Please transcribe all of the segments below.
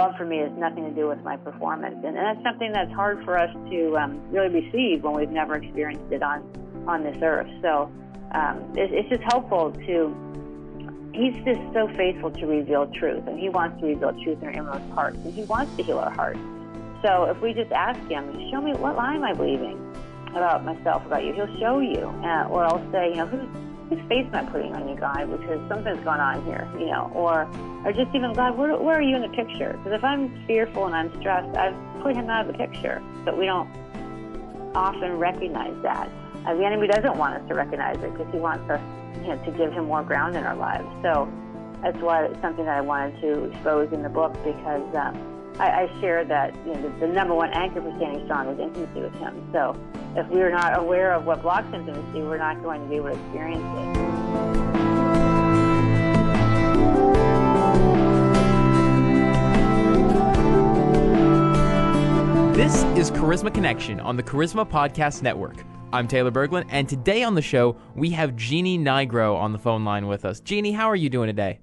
love for me has nothing to do with my performance, and, and that's something that's hard for us to um, really receive when we've never experienced it on on this earth. So um, it, it's just helpful to. He's just so faithful to reveal truth, and he wants to reveal truth in our innermost hearts, and he wants to heal our hearts. So if we just ask him, show me what lie am I believing about myself, about you, he'll show you. Uh, or I'll say, you know, who's whose face am I putting on you, God? Because something's going on here, you know. Or, or just even, God, where, where are you in the picture? Because if I'm fearful and I'm stressed, I've put him out of the picture. But we don't often recognize that. Uh, the enemy doesn't want us to recognize it because he wants us you know, to give him more ground in our lives. So that's why it's something that I wanted to expose in the book because um, I, I share that you know, the, the number one anchor for standing strong is intimacy with him. So if we're not aware of what blocks intimacy, we're not going to be able to experience it. This is Charisma Connection on the Charisma Podcast Network. I'm Taylor Berglund, and today on the show, we have Jeanne Nigro on the phone line with us. Jeanne, how are you doing today?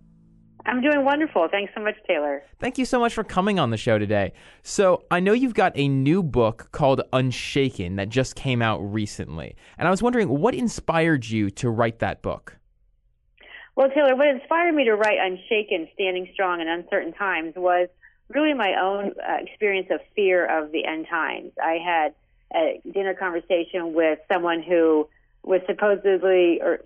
I'm doing wonderful. Thanks so much, Taylor. Thank you so much for coming on the show today. So, I know you've got a new book called Unshaken that just came out recently. And I was wondering what inspired you to write that book? Well, Taylor, what inspired me to write Unshaken, Standing Strong in Uncertain Times was really my own uh, experience of fear of the end times. I had a dinner conversation with someone who was supposedly, or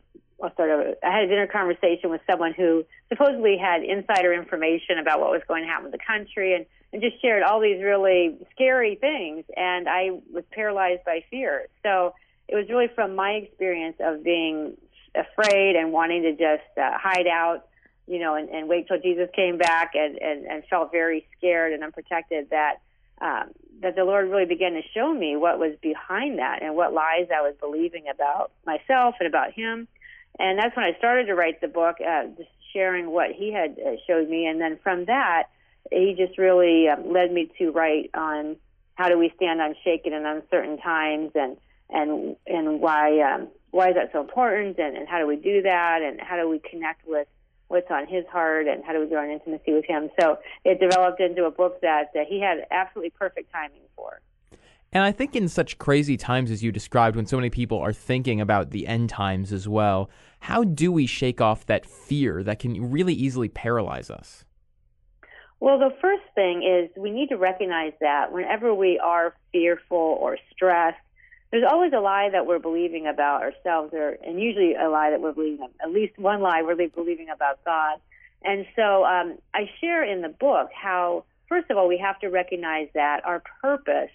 sort of, I had a dinner conversation with someone who supposedly had insider information about what was going to happen with the country and, and just shared all these really scary things. And I was paralyzed by fear. So it was really from my experience of being afraid and wanting to just uh, hide out, you know, and, and wait till Jesus came back and, and, and felt very scared and unprotected that um, that the Lord really began to show me what was behind that and what lies I was believing about myself and about Him. And that's when I started to write the book, uh, just sharing what He had uh, showed me. And then from that, He just really um, led me to write on how do we stand unshaken in uncertain times and and and why um, why is that so important and, and how do we do that and how do we connect with what's on his heart and how do we grow in intimacy with him. So it developed into a book that, that he had absolutely perfect timing for. And I think in such crazy times as you described, when so many people are thinking about the end times as well, how do we shake off that fear that can really easily paralyze us? Well, the first thing is we need to recognize that whenever we are fearful or stressed, there's always a lie that we're believing about ourselves, or and usually a lie that we're believing. At least one lie we're believing about God. And so um, I share in the book how, first of all, we have to recognize that our purpose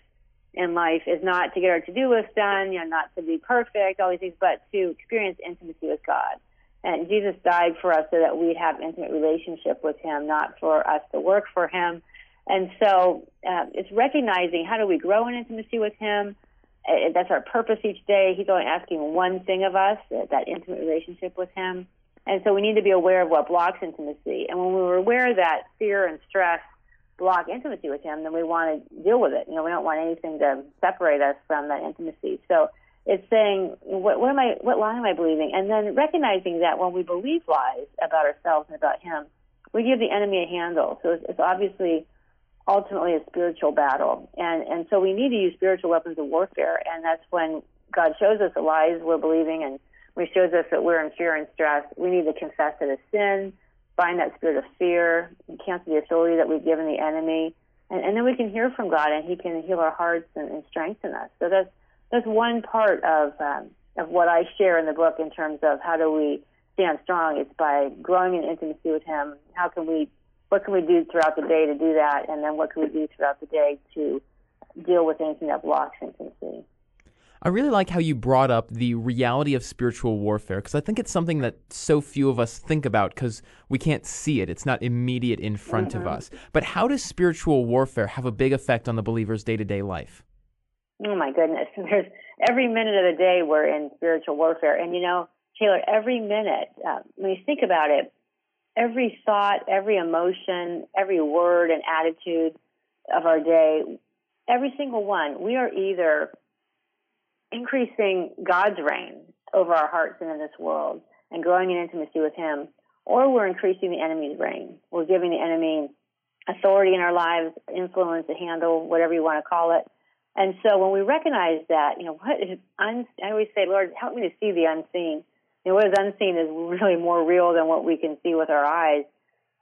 in life is not to get our to-do list done, you know, not to be perfect, all these things, but to experience intimacy with God. And Jesus died for us so that we'd have intimate relationship with Him, not for us to work for Him. And so uh, it's recognizing how do we grow in intimacy with Him uh, that's our purpose each day. He's only asking one thing of us, uh, that intimate relationship with Him. And so we need to be aware of what blocks intimacy. And when we're aware of that fear and stress block intimacy with Him, then we want to deal with it. You know, we don't want anything to separate us from that intimacy. So it's saying, what, what am I, what lie am I believing? And then recognizing that when we believe lies about ourselves and about Him, we give the enemy a handle. So it's, it's obviously ultimately a spiritual battle. And, and so we need to use spiritual weapons of warfare. And that's when God shows us the lies we're believing and he shows us that we're in fear and stress, we need to confess it as sin, bind that spirit of fear, and cancel the authority that we've given the enemy. And, and then we can hear from God and he can heal our hearts and, and strengthen us. So that's, that's one part of, um, of what I share in the book in terms of how do we stand strong. It's by growing in intimacy with him. How can we what can we do throughout the day to do that, and then what can we do throughout the day to deal with anything that blocks intimacy. I really like how you brought up the reality of spiritual warfare because I think it's something that so few of us think about because we can't see it. It's not immediate in front mm-hmm. of us. But how does spiritual warfare have a big effect on the believer's day to day life? Oh, my goodness. There's every minute of the day we're in spiritual warfare. And, you know, Taylor, every minute, uh, when you think about it, every thought, every emotion, every word and attitude of our day, every single one, we are either increasing God's reign over our hearts and in this world and growing in intimacy with Him, or we're increasing the enemy's reign. We're giving the enemy authority in our lives, influence, a handle, whatever you want to call it. And so when we recognize that, you know, what is un- I always say, Lord, help me to see the unseen. You know, what is unseen is really more real than what we can see with our eyes.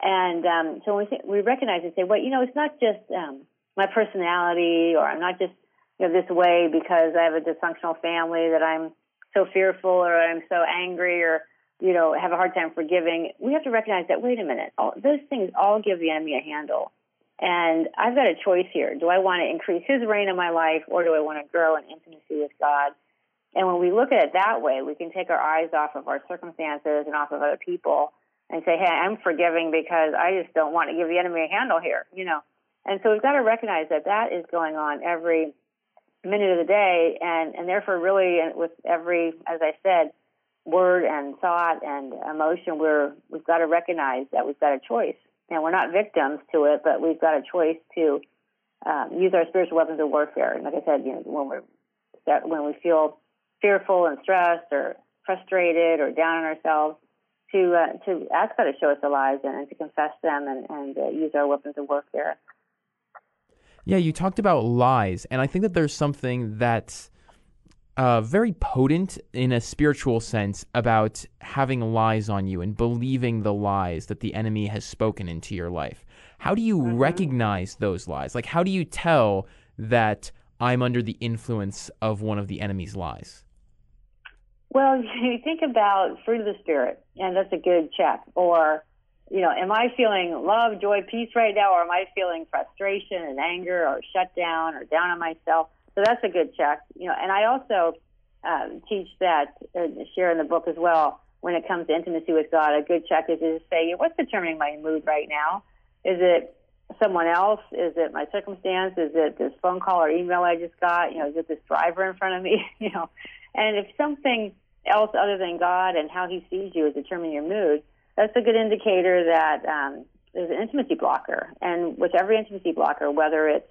And um, so when we, we recognize and say, well, you know, it's not just um, my personality, or I'm not just you know this way because I have a dysfunctional family that I'm so fearful, or I'm so angry, or you know, have a hard time forgiving. We have to recognize that. Wait a minute, all, those things all give the enemy a handle. And I've got a choice here. Do I want to increase his reign in my life or do I want to grow in intimacy with God? And when we look at it that way, we can take our eyes off of our circumstances and off of other people and say, hey, I'm forgiving because I just don't want to give the enemy a handle here, you know. And so we've got to recognize that that is going on every minute of the day, and, and therefore, really, with every, as I said, word and thought and emotion, we're, we've got to recognize that we've got a choice and we're not victims to it, but we've got a choice to um, use our spiritual weapons of warfare. And like I said, you know, when we're that when we feel fearful and stressed or frustrated or down on ourselves, to uh, to ask God to show us the lies and, and to confess them and, and uh, use our weapons of warfare. Yeah, you talked about lies, and I think that there's something that's uh, very potent in a spiritual sense about having lies on you and believing the lies that the enemy has spoken into your life. How do you mm-hmm. recognize those lies? Like, how do you tell that I'm under the influence of one of the enemy's lies? Well, you think about fruit of the spirit, and that's a good check. Or, you know, am I feeling love, joy, peace right now, or am I feeling frustration and anger, or shut down, or down on myself? So that's a good check. You know, and I also um, teach that, uh, share in the book as well. When it comes to intimacy with God, a good check is to say, what's determining my mood right now? Is it someone else? Is it my circumstance? Is it this phone call or email I just got? You know, is it this driver in front of me? you know, and if something else other than God and how He sees you is determining your mood, that's a good indicator that um, there's an intimacy blocker. And with every intimacy blocker, whether it's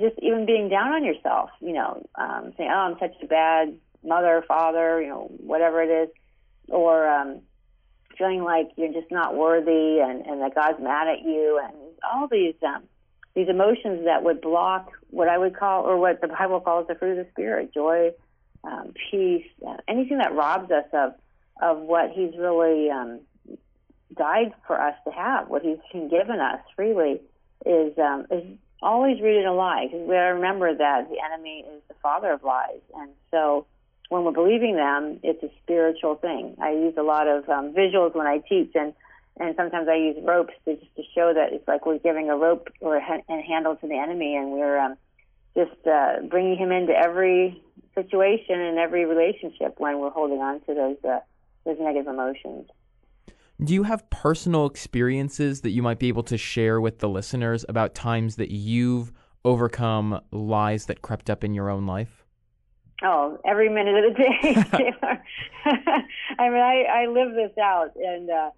just even being down on yourself, you know, um, saying, "Oh, I'm such a bad mother, father," you know, whatever it is, or um, feeling like you're just not worthy and, and that God's mad at you, and all these um, these emotions that would block what I would call, or what the Bible calls the fruit of the spirit: joy, um, peace, uh, anything that robs us of of what He's really um, died for us to have, what He's given us freely, is um, is always rooted in a lie because we gotta remember that the enemy is the father of lies, and so when we're believing them, it's a spiritual thing. I use a lot of um, visuals when I teach, and and sometimes I use ropes to just to show that it's like we're giving a rope or a, ha- a handle to the enemy, and we're um, just uh, bringing him into every situation and every relationship when we're holding on to those uh, those negative emotions. Do you have personal experiences that you might be able to share with the listeners about times that you've overcome lies that crept up in your own life? Oh, every minute of the day. I mean, I, I live this out, and uh,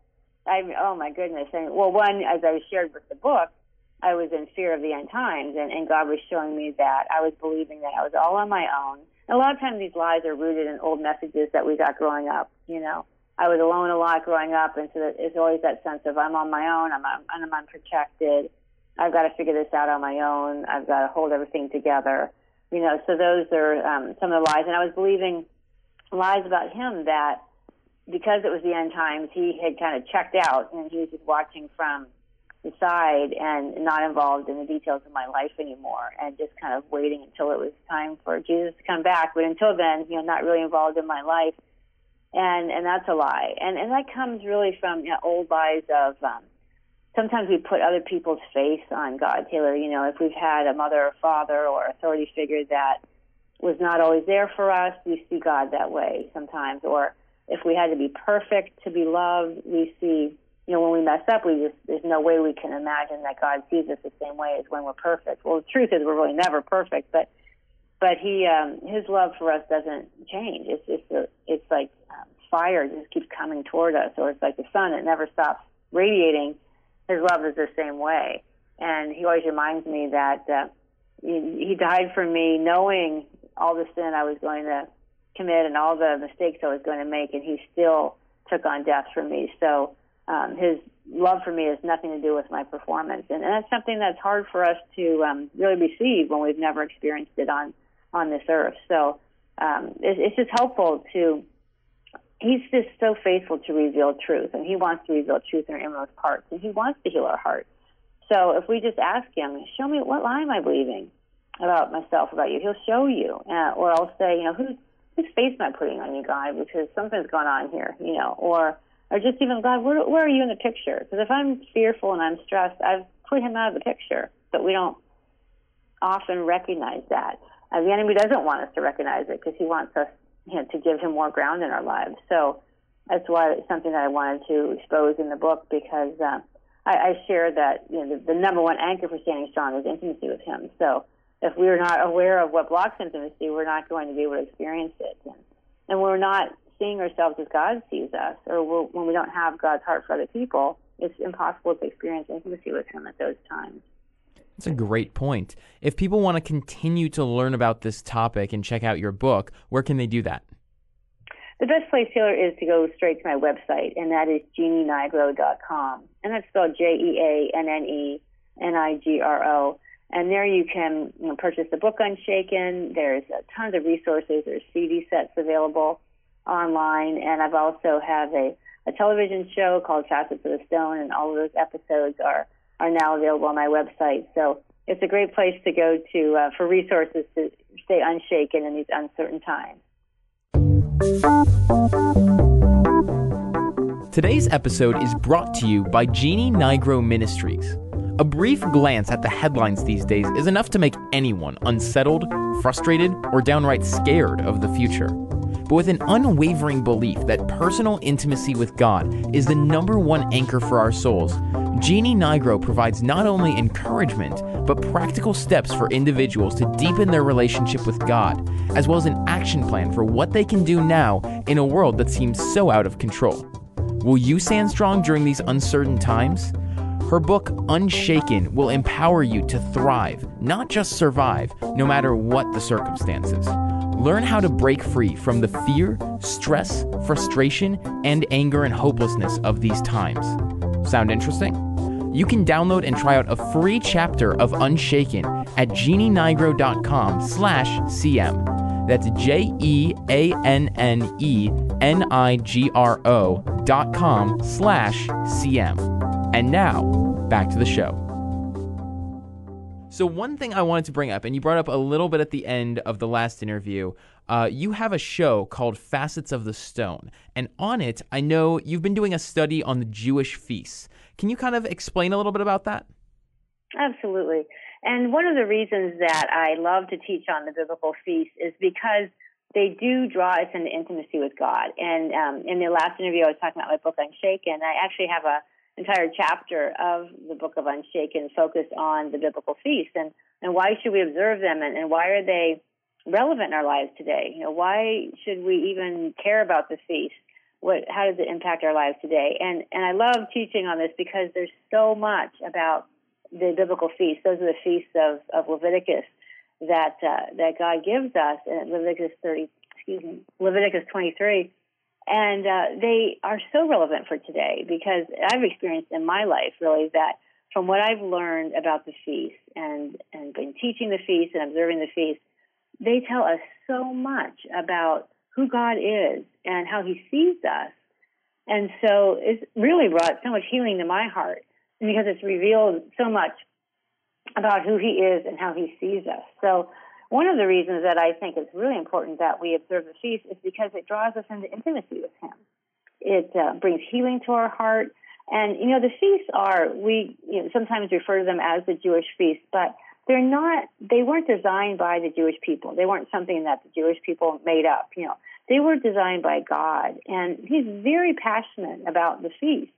I oh my goodness. And well, one as I shared with the book, I was in fear of the end times, and, and God was showing me that I was believing that I was all on my own. And a lot of times, these lies are rooted in old messages that we got growing up. You know, I was alone a lot growing up, and so it's always that sense of I'm on my own, I'm, I'm unprotected, I've got to figure this out on my own, I've got to hold everything together. You know, so those are um, some of the lies, and I was believing lies about him that because it was the end times, he had kind of checked out, and he was just watching from the side and not involved in the details of my life anymore, and just kind of waiting until it was time for Jesus to come back. But until then, you know, not really involved in my life and and that's a lie. And and that comes really from you know, old lies of um sometimes we put other people's faith on god taylor. You know if we've had a mother or father or authority figure that was not always there for us we see god that way sometimes. Or if we had to be perfect to be loved we see you know when we mess up we just there's no way we can imagine that god sees us the same way as when we're perfect. Well the truth is we're really never perfect but but he um his love for us doesn't change. It's it's a, it's like um, fire just keeps coming toward us or it's like the sun it never stops radiating. His love is the same way. And he always reminds me that uh, he, he died for me knowing all the sin I was going to commit and all the mistakes I was going to make and he still took on death for me. So um his love for me has nothing to do with my performance, and, and that's something that's hard for us to um, really receive when we've never experienced it on on this earth. So um, it, it's just helpful to. He's just so faithful to reveal truth, and he wants to reveal truth in our innermost parts, and he wants to heal our hearts. So if we just ask him, show me what lie am I believing about myself, about you, he'll show you. Uh, or I'll say, you know, whose whose face am I putting on you, God? Because something's going on here, you know. Or or just even God, where where are you in the picture? Because if I'm fearful and I'm stressed, I've put him out of the picture. But we don't often recognize that. Uh, the enemy doesn't want us to recognize it because he wants us you know, to give him more ground in our lives. So that's why it's something that I wanted to expose in the book because. Uh, I, I share that you know, the, the number one anchor for standing strong is intimacy with Him. So if we're not aware of what blocks intimacy, we're not going to be able to experience it. And, and we're not seeing ourselves as God sees us, or when we don't have God's heart for other people, it's impossible to experience intimacy with Him at those times. That's a great point. If people want to continue to learn about this topic and check out your book, where can they do that? The best place, Taylor, is to go straight to my website, and that is jeannenigro.com. And that's spelled J E A N N E N I G R O. And there you can you know, purchase the book Unshaken. There's uh, tons of resources. There's CD sets available online. And I've also have a, a television show called Facets of the Stone, and all of those episodes are, are now available on my website. So it's a great place to go to uh, for resources to stay unshaken in these uncertain times. Today's episode is brought to you by Jeanne Nigro Ministries. A brief glance at the headlines these days is enough to make anyone unsettled, frustrated, or downright scared of the future. But with an unwavering belief that personal intimacy with God is the number one anchor for our souls, Jeanne Nigro provides not only encouragement, but practical steps for individuals to deepen their relationship with God, as well as an action plan for what they can do now in a world that seems so out of control. Will you stand strong during these uncertain times? Her book, Unshaken, will empower you to thrive, not just survive, no matter what the circumstances. Learn how to break free from the fear, stress, frustration, and anger and hopelessness of these times. Sound interesting? You can download and try out a free chapter of Unshaken at jeannenigro.com slash cm. That's J-E-A-N-N-E-N-I-G-R-O dot com slash cm. And now, back to the show. So, one thing I wanted to bring up, and you brought up a little bit at the end of the last interview, uh, you have a show called Facets of the Stone. And on it, I know you've been doing a study on the Jewish feasts. Can you kind of explain a little bit about that? Absolutely. And one of the reasons that I love to teach on the biblical feasts is because they do draw us into intimacy with God. And um, in the last interview, I was talking about my book Unshaken. I actually have a entire chapter of the book of Unshaken focused on the biblical feasts and, and why should we observe them and, and why are they relevant in our lives today? You know, why should we even care about the feast? What, how does it impact our lives today? And and I love teaching on this because there's so much about the biblical feasts. Those are the feasts of, of Leviticus that uh, that God gives us in Leviticus 30, excuse me, Leviticus 23 and uh, they are so relevant for today because I've experienced in my life really that from what I've learned about the feast and and been teaching the feast and observing the feast, they tell us so much about who God is and how He sees us, and so it's really brought so much healing to my heart because it's revealed so much about who He is and how He sees us. So one of the reasons that I think it's really important that we observe the feast is because it draws us into intimacy with Him. It uh, brings healing to our heart. And, you know, the feasts are, we you know, sometimes refer to them as the Jewish feasts, but they're not, they weren't designed by the Jewish people. They weren't something that the Jewish people made up, you know. They were designed by God. And He's very passionate about the feast.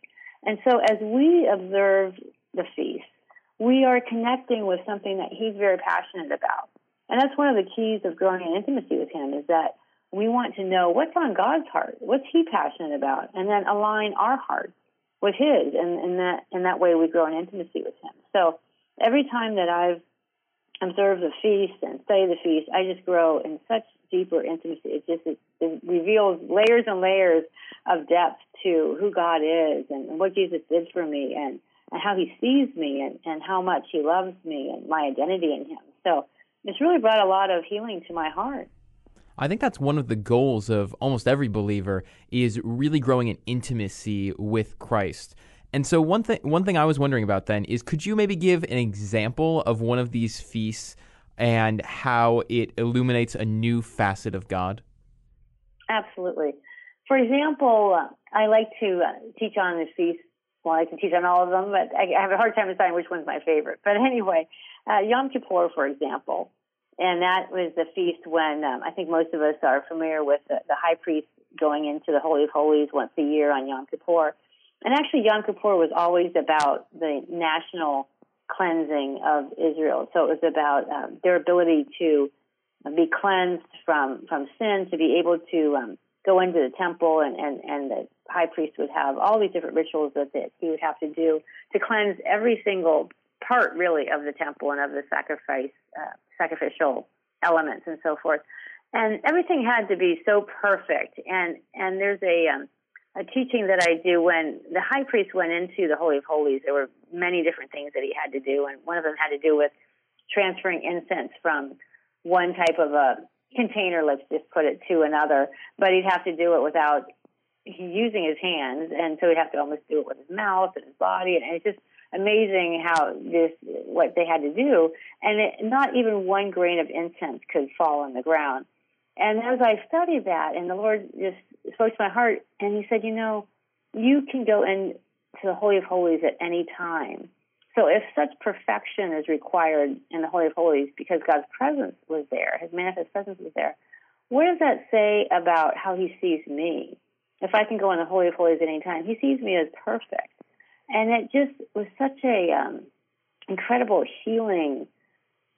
And so as we observe the feast, we are connecting with something that He's very passionate about. And that's one of the keys of growing in intimacy with Him is that we want to know what's on God's heart, what's He passionate about, and then align our hearts with His, and, and that in that way we grow in intimacy with Him. So every time that I've observed the feast and study the feast, I just grow in such deeper intimacy. It just it, it reveals layers and layers of depth to who God is and what Jesus did for me and, and how he sees me and, and how much he loves me and my identity in him. So it's really brought a lot of healing to my heart. I think that's one of the goals of almost every believer is really growing in intimacy with Christ. And so one thing one thing I was wondering about then is could you maybe give an example of one of these feasts and how it illuminates a new facet of God? Absolutely. For example, uh, I like to uh, teach on the feast. Well, I can teach on all of them, but I have a hard time deciding which one's my favorite. But anyway, uh, Yom Kippur, for example, and that was the feast when um, I think most of us are familiar with the, the high priest going into the Holy of Holies once a year on Yom Kippur. And actually, Yom Kippur was always about the national cleansing of Israel. So it was about um, their ability to be cleansed from from sin, to be able to um, go into the temple, and, and and the high priest would have all these different rituals that, he would have to do to cleanse every single part, really, of the temple and of the sacrifice uh, sacrificial elements and so forth. And everything had to be so perfect. And and there's a um, a teaching that I do when the high priest went into the Holy of Holies. There were many different things that he had to do, and one of them had to do with transferring incense from one type of a container, let's just put it, to another. But he'd have to do it without using his hands, and so he'd have to almost do it with his mouth and his body, and it's just amazing how this what they had to do, and it, not even one grain of incense could fall on the ground. And as I studied that, and the Lord just spoke to my heart, and He said, You know, you can go into the Holy of Holies at any time. So if such perfection is required in the Holy of Holies because God's presence was there, His manifest presence was there, what does that say about how He sees me? If I can go in the Holy of Holies at any time, He sees me as perfect. And it just was such a um, incredible healing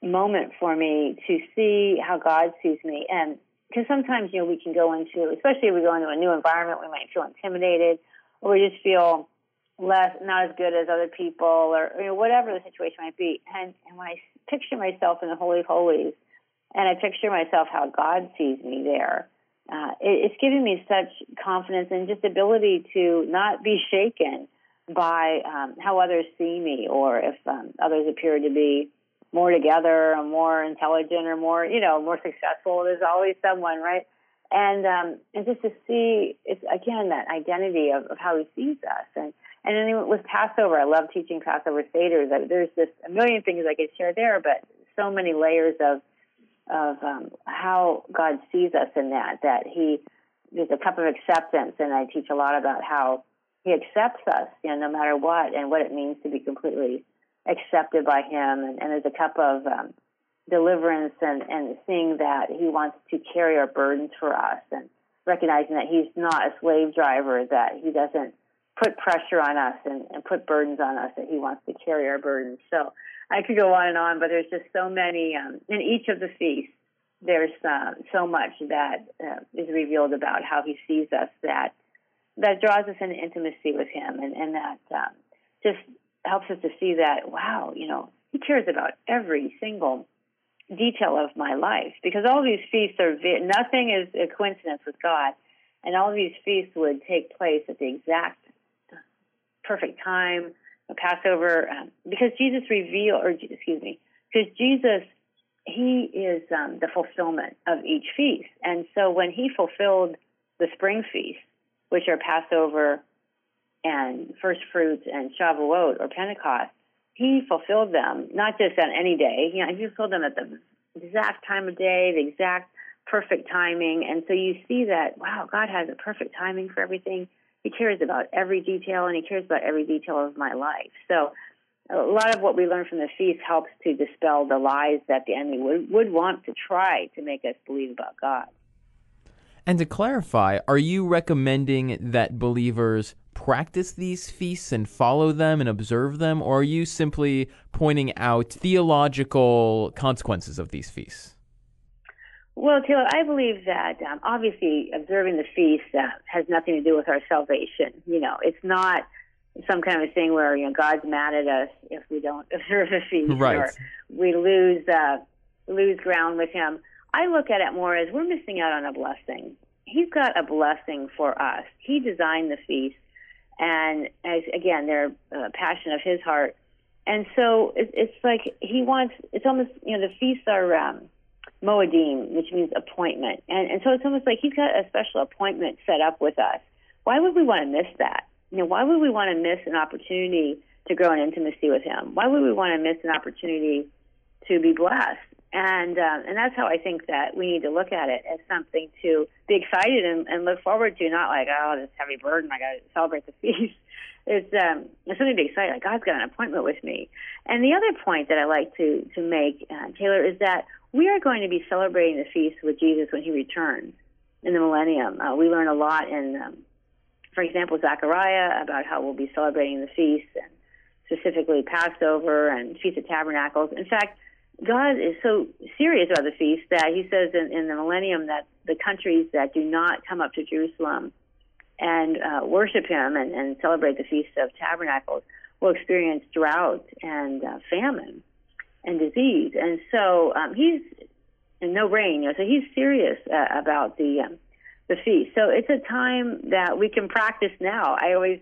moment for me to see how God sees me. And because sometimes, you know, we can go into, especially if we go into a new environment, we might feel intimidated or we just feel less, not as good as other people or you know, whatever the situation might be. And, and when I picture myself in the Holy of Holies and I picture myself how God sees me there, uh, it, it's giving me such confidence and just ability to not be shaken by um, how others see me or if um, others appear to be more together or more intelligent or more, you know, more successful. There's always someone, right? And um, and just to see, it's again that identity of, of how he sees us. And and then with Passover, I love teaching Passover Seder. There's just a million things I could share there, but so many layers of of um, how God sees us in that. That He there's a cup of acceptance, and I teach a lot about how He accepts us, you know, no matter what, and what it means to be completely accepted by him and, and as a cup of um, deliverance and, and seeing that he wants to carry our burdens for us and recognizing that he's not a slave driver, that he doesn't put pressure on us and, and put burdens on us, that he wants to carry our burdens. So I could go on and on, but there's just so many, um, in each of the feasts, there's uh, so much that uh, is revealed about how he sees us that that draws us into intimacy with him and, and that um, just helps us to see that, wow, you know, he cares about every single detail of my life because all these feasts are, nothing is a coincidence with God. And all these feasts would take place at the exact perfect time, Passover, um, because Jesus revealed, or excuse me, because Jesus, he is um, the fulfillment of each feast. And so when he fulfilled the spring feast, which are Passover, and first fruits and Shavuot or Pentecost, he fulfilled them not just on any day. You know, he fulfilled them at the exact time of day, the exact perfect timing. And so you see that wow, God has a perfect timing for everything. He cares about every detail, and He cares about every detail of my life. So a lot of what we learn from the feast helps to dispel the lies that the enemy would, would want to try to make us believe about God. And to clarify, are you recommending that believers practice these feasts and follow them and observe them, or are you simply pointing out theological consequences of these feasts? Well, Taylor, I believe that um, obviously observing the feast uh, has nothing to do with our salvation. You know, it's not some kind of a thing where you know God's mad at us if we don't observe the feast, right. or we lose uh, lose ground with Him. I look at it more as we're missing out on a blessing. He's got a blessing for us. He designed the feast, and as again, they're a passion of His heart. And so it, it's like He wants. It's almost you know the feasts are. Um, Moedim, which means appointment. And, and so it's almost like he's got a special appointment set up with us. Why would we want to miss that? You know, why would we want to miss an opportunity to grow in intimacy with him? Why would we want to miss an opportunity to be blessed? And uh, and that's how I think that we need to look at it as something to be excited and, and look forward to, not like oh this heavy burden, I got to celebrate the feast. It's um, it's something to be excited. Like God's got an appointment with me. And the other point that I like to to make, uh, Taylor, is that we are going to be celebrating the feast with Jesus when He returns in the millennium. Uh, we learn a lot in, um, for example, Zechariah about how we'll be celebrating the feast and specifically Passover and Feast of Tabernacles. In fact, God is so serious about the feast that He says in, in the millennium that the countries that do not come up to Jerusalem and uh, worship Him and, and celebrate the Feast of Tabernacles will experience drought and uh, famine and disease. And so um, he's and no rain, you know. So he's serious uh, about the um, the feast. So it's a time that we can practice now. I always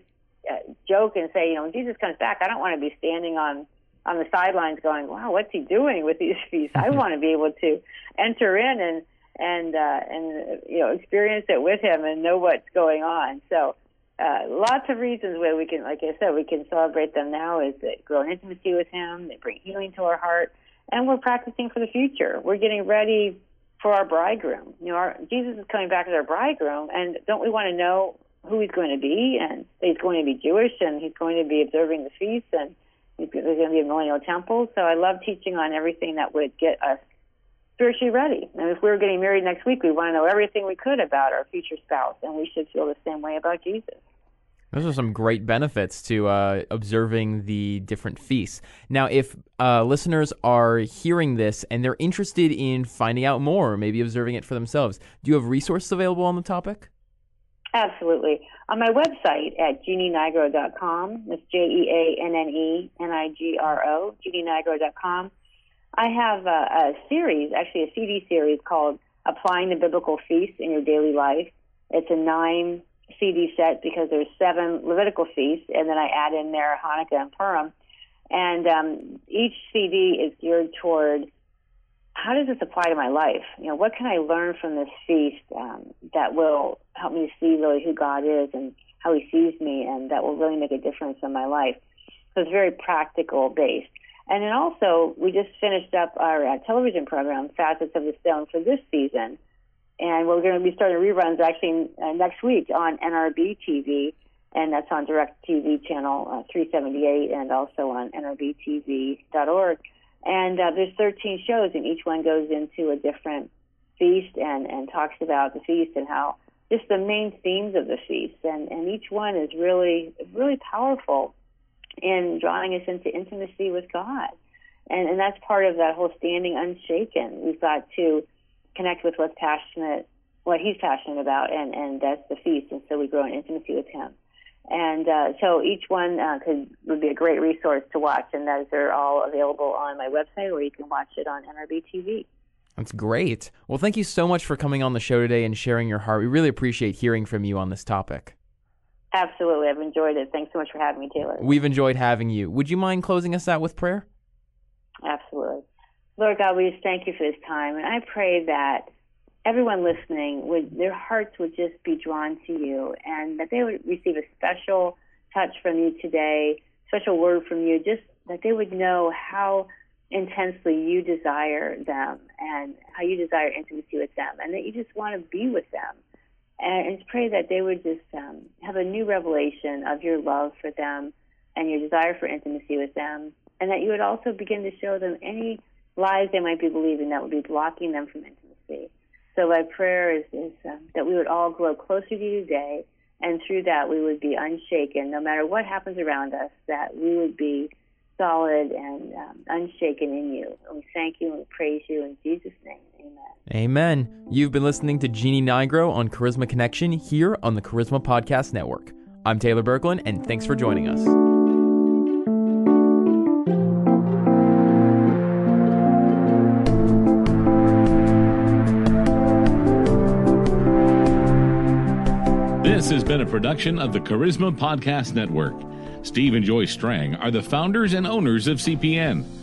uh, joke and say, you know, when Jesus comes back, I don't want to be standing on on the sidelines going, "Wow, what's he doing with these feasts?" I want to be able to enter in and and uh, and you know experience it with him and know what's going on. So uh, lots of reasons where we can, like I said, we can celebrate them now is that grow in intimacy with Him, they bring healing to our heart, and we're practicing for the future. We're getting ready for our bridegroom. You know, our, Jesus is coming back as our bridegroom, and don't we want to know who He's going to be, and He's going to be Jewish, and He's going to be observing the feast, and there's going to be a millennial temple. So I love teaching on everything that would get us spiritually ready. And if we were getting married next week, we want to know everything we could about our future spouse, and we should feel the same way about Jesus. Those are some great benefits to uh, observing the different feasts. Now, if uh, listeners are hearing this and they're interested in finding out more, or maybe observing it for themselves, do you have resources available on the topic? Absolutely. On my website at jeannenigro.com, that's J E A N N E N I G R O, jeannenigro.com, I have a, a series, actually a CD series called Applying the Biblical Feast in Your Daily Life. It's a nine CD set because there's seven Levitical feasts, and then I add in there Hanukkah and Purim. And um, each CD is geared toward how does this apply to my life? You know, what can I learn from this feast um, that will help me see really who God is and how He sees me, and that will really make a difference in my life. So it's very practical based. And then also, we just finished up our uh, television program, Facets of the Stone, for this season. And we're going to be starting reruns actually uh, next week on NRB TV, and that's on Direct TV channel uh, 378 and also on NRBTV.org. And uh, there's 13 shows, and each one goes into a different feast and, and talks about the feast and how just the main themes of the feast. And, and each one is really, really powerful in drawing us into intimacy with God. And, and that's part of that whole standing unshaken. We've got to connect with what's passionate, what he's passionate about, and, and that's the feast. And so we grow in intimacy with him. And uh, so each one uh, could would be a great resource to watch, and those are all available on my website, or you can watch it on NRB TV. That's great. Well, thank you so much for coming on the show today and sharing your heart. We really appreciate hearing from you on this topic. Absolutely. I've enjoyed it. Thanks so much for having me, Taylor. We've enjoyed having you. Would you mind closing us out with prayer? Absolutely. Lord God, we just thank you for this time. And I pray that everyone listening would their hearts would just be drawn to you and that they would receive a special touch from you today, special word from you, just that they would know how intensely you desire them and how you desire intimacy with them and that you just want to be with them and, pray that they would just um, have a new revelation of your love for them and your desire for intimacy with them, and that you would also begin to show them any lies they might be believing that would be blocking them from intimacy. So my prayer is, is um, that we would all grow closer to you today, and through that we would be unshaken, no matter what happens around us, that we would be solid and um, unshaken in you. And we thank you and we praise you in Jesus' name. Amen. You've been listening to Jeanne Nigro on Charisma Connection here on the Charisma Podcast Network. I'm Taylor Berglund, and thanks for joining us. This has been a production of the Charisma Podcast Network. Steve and Joyce Strang are the founders and owners of CPN.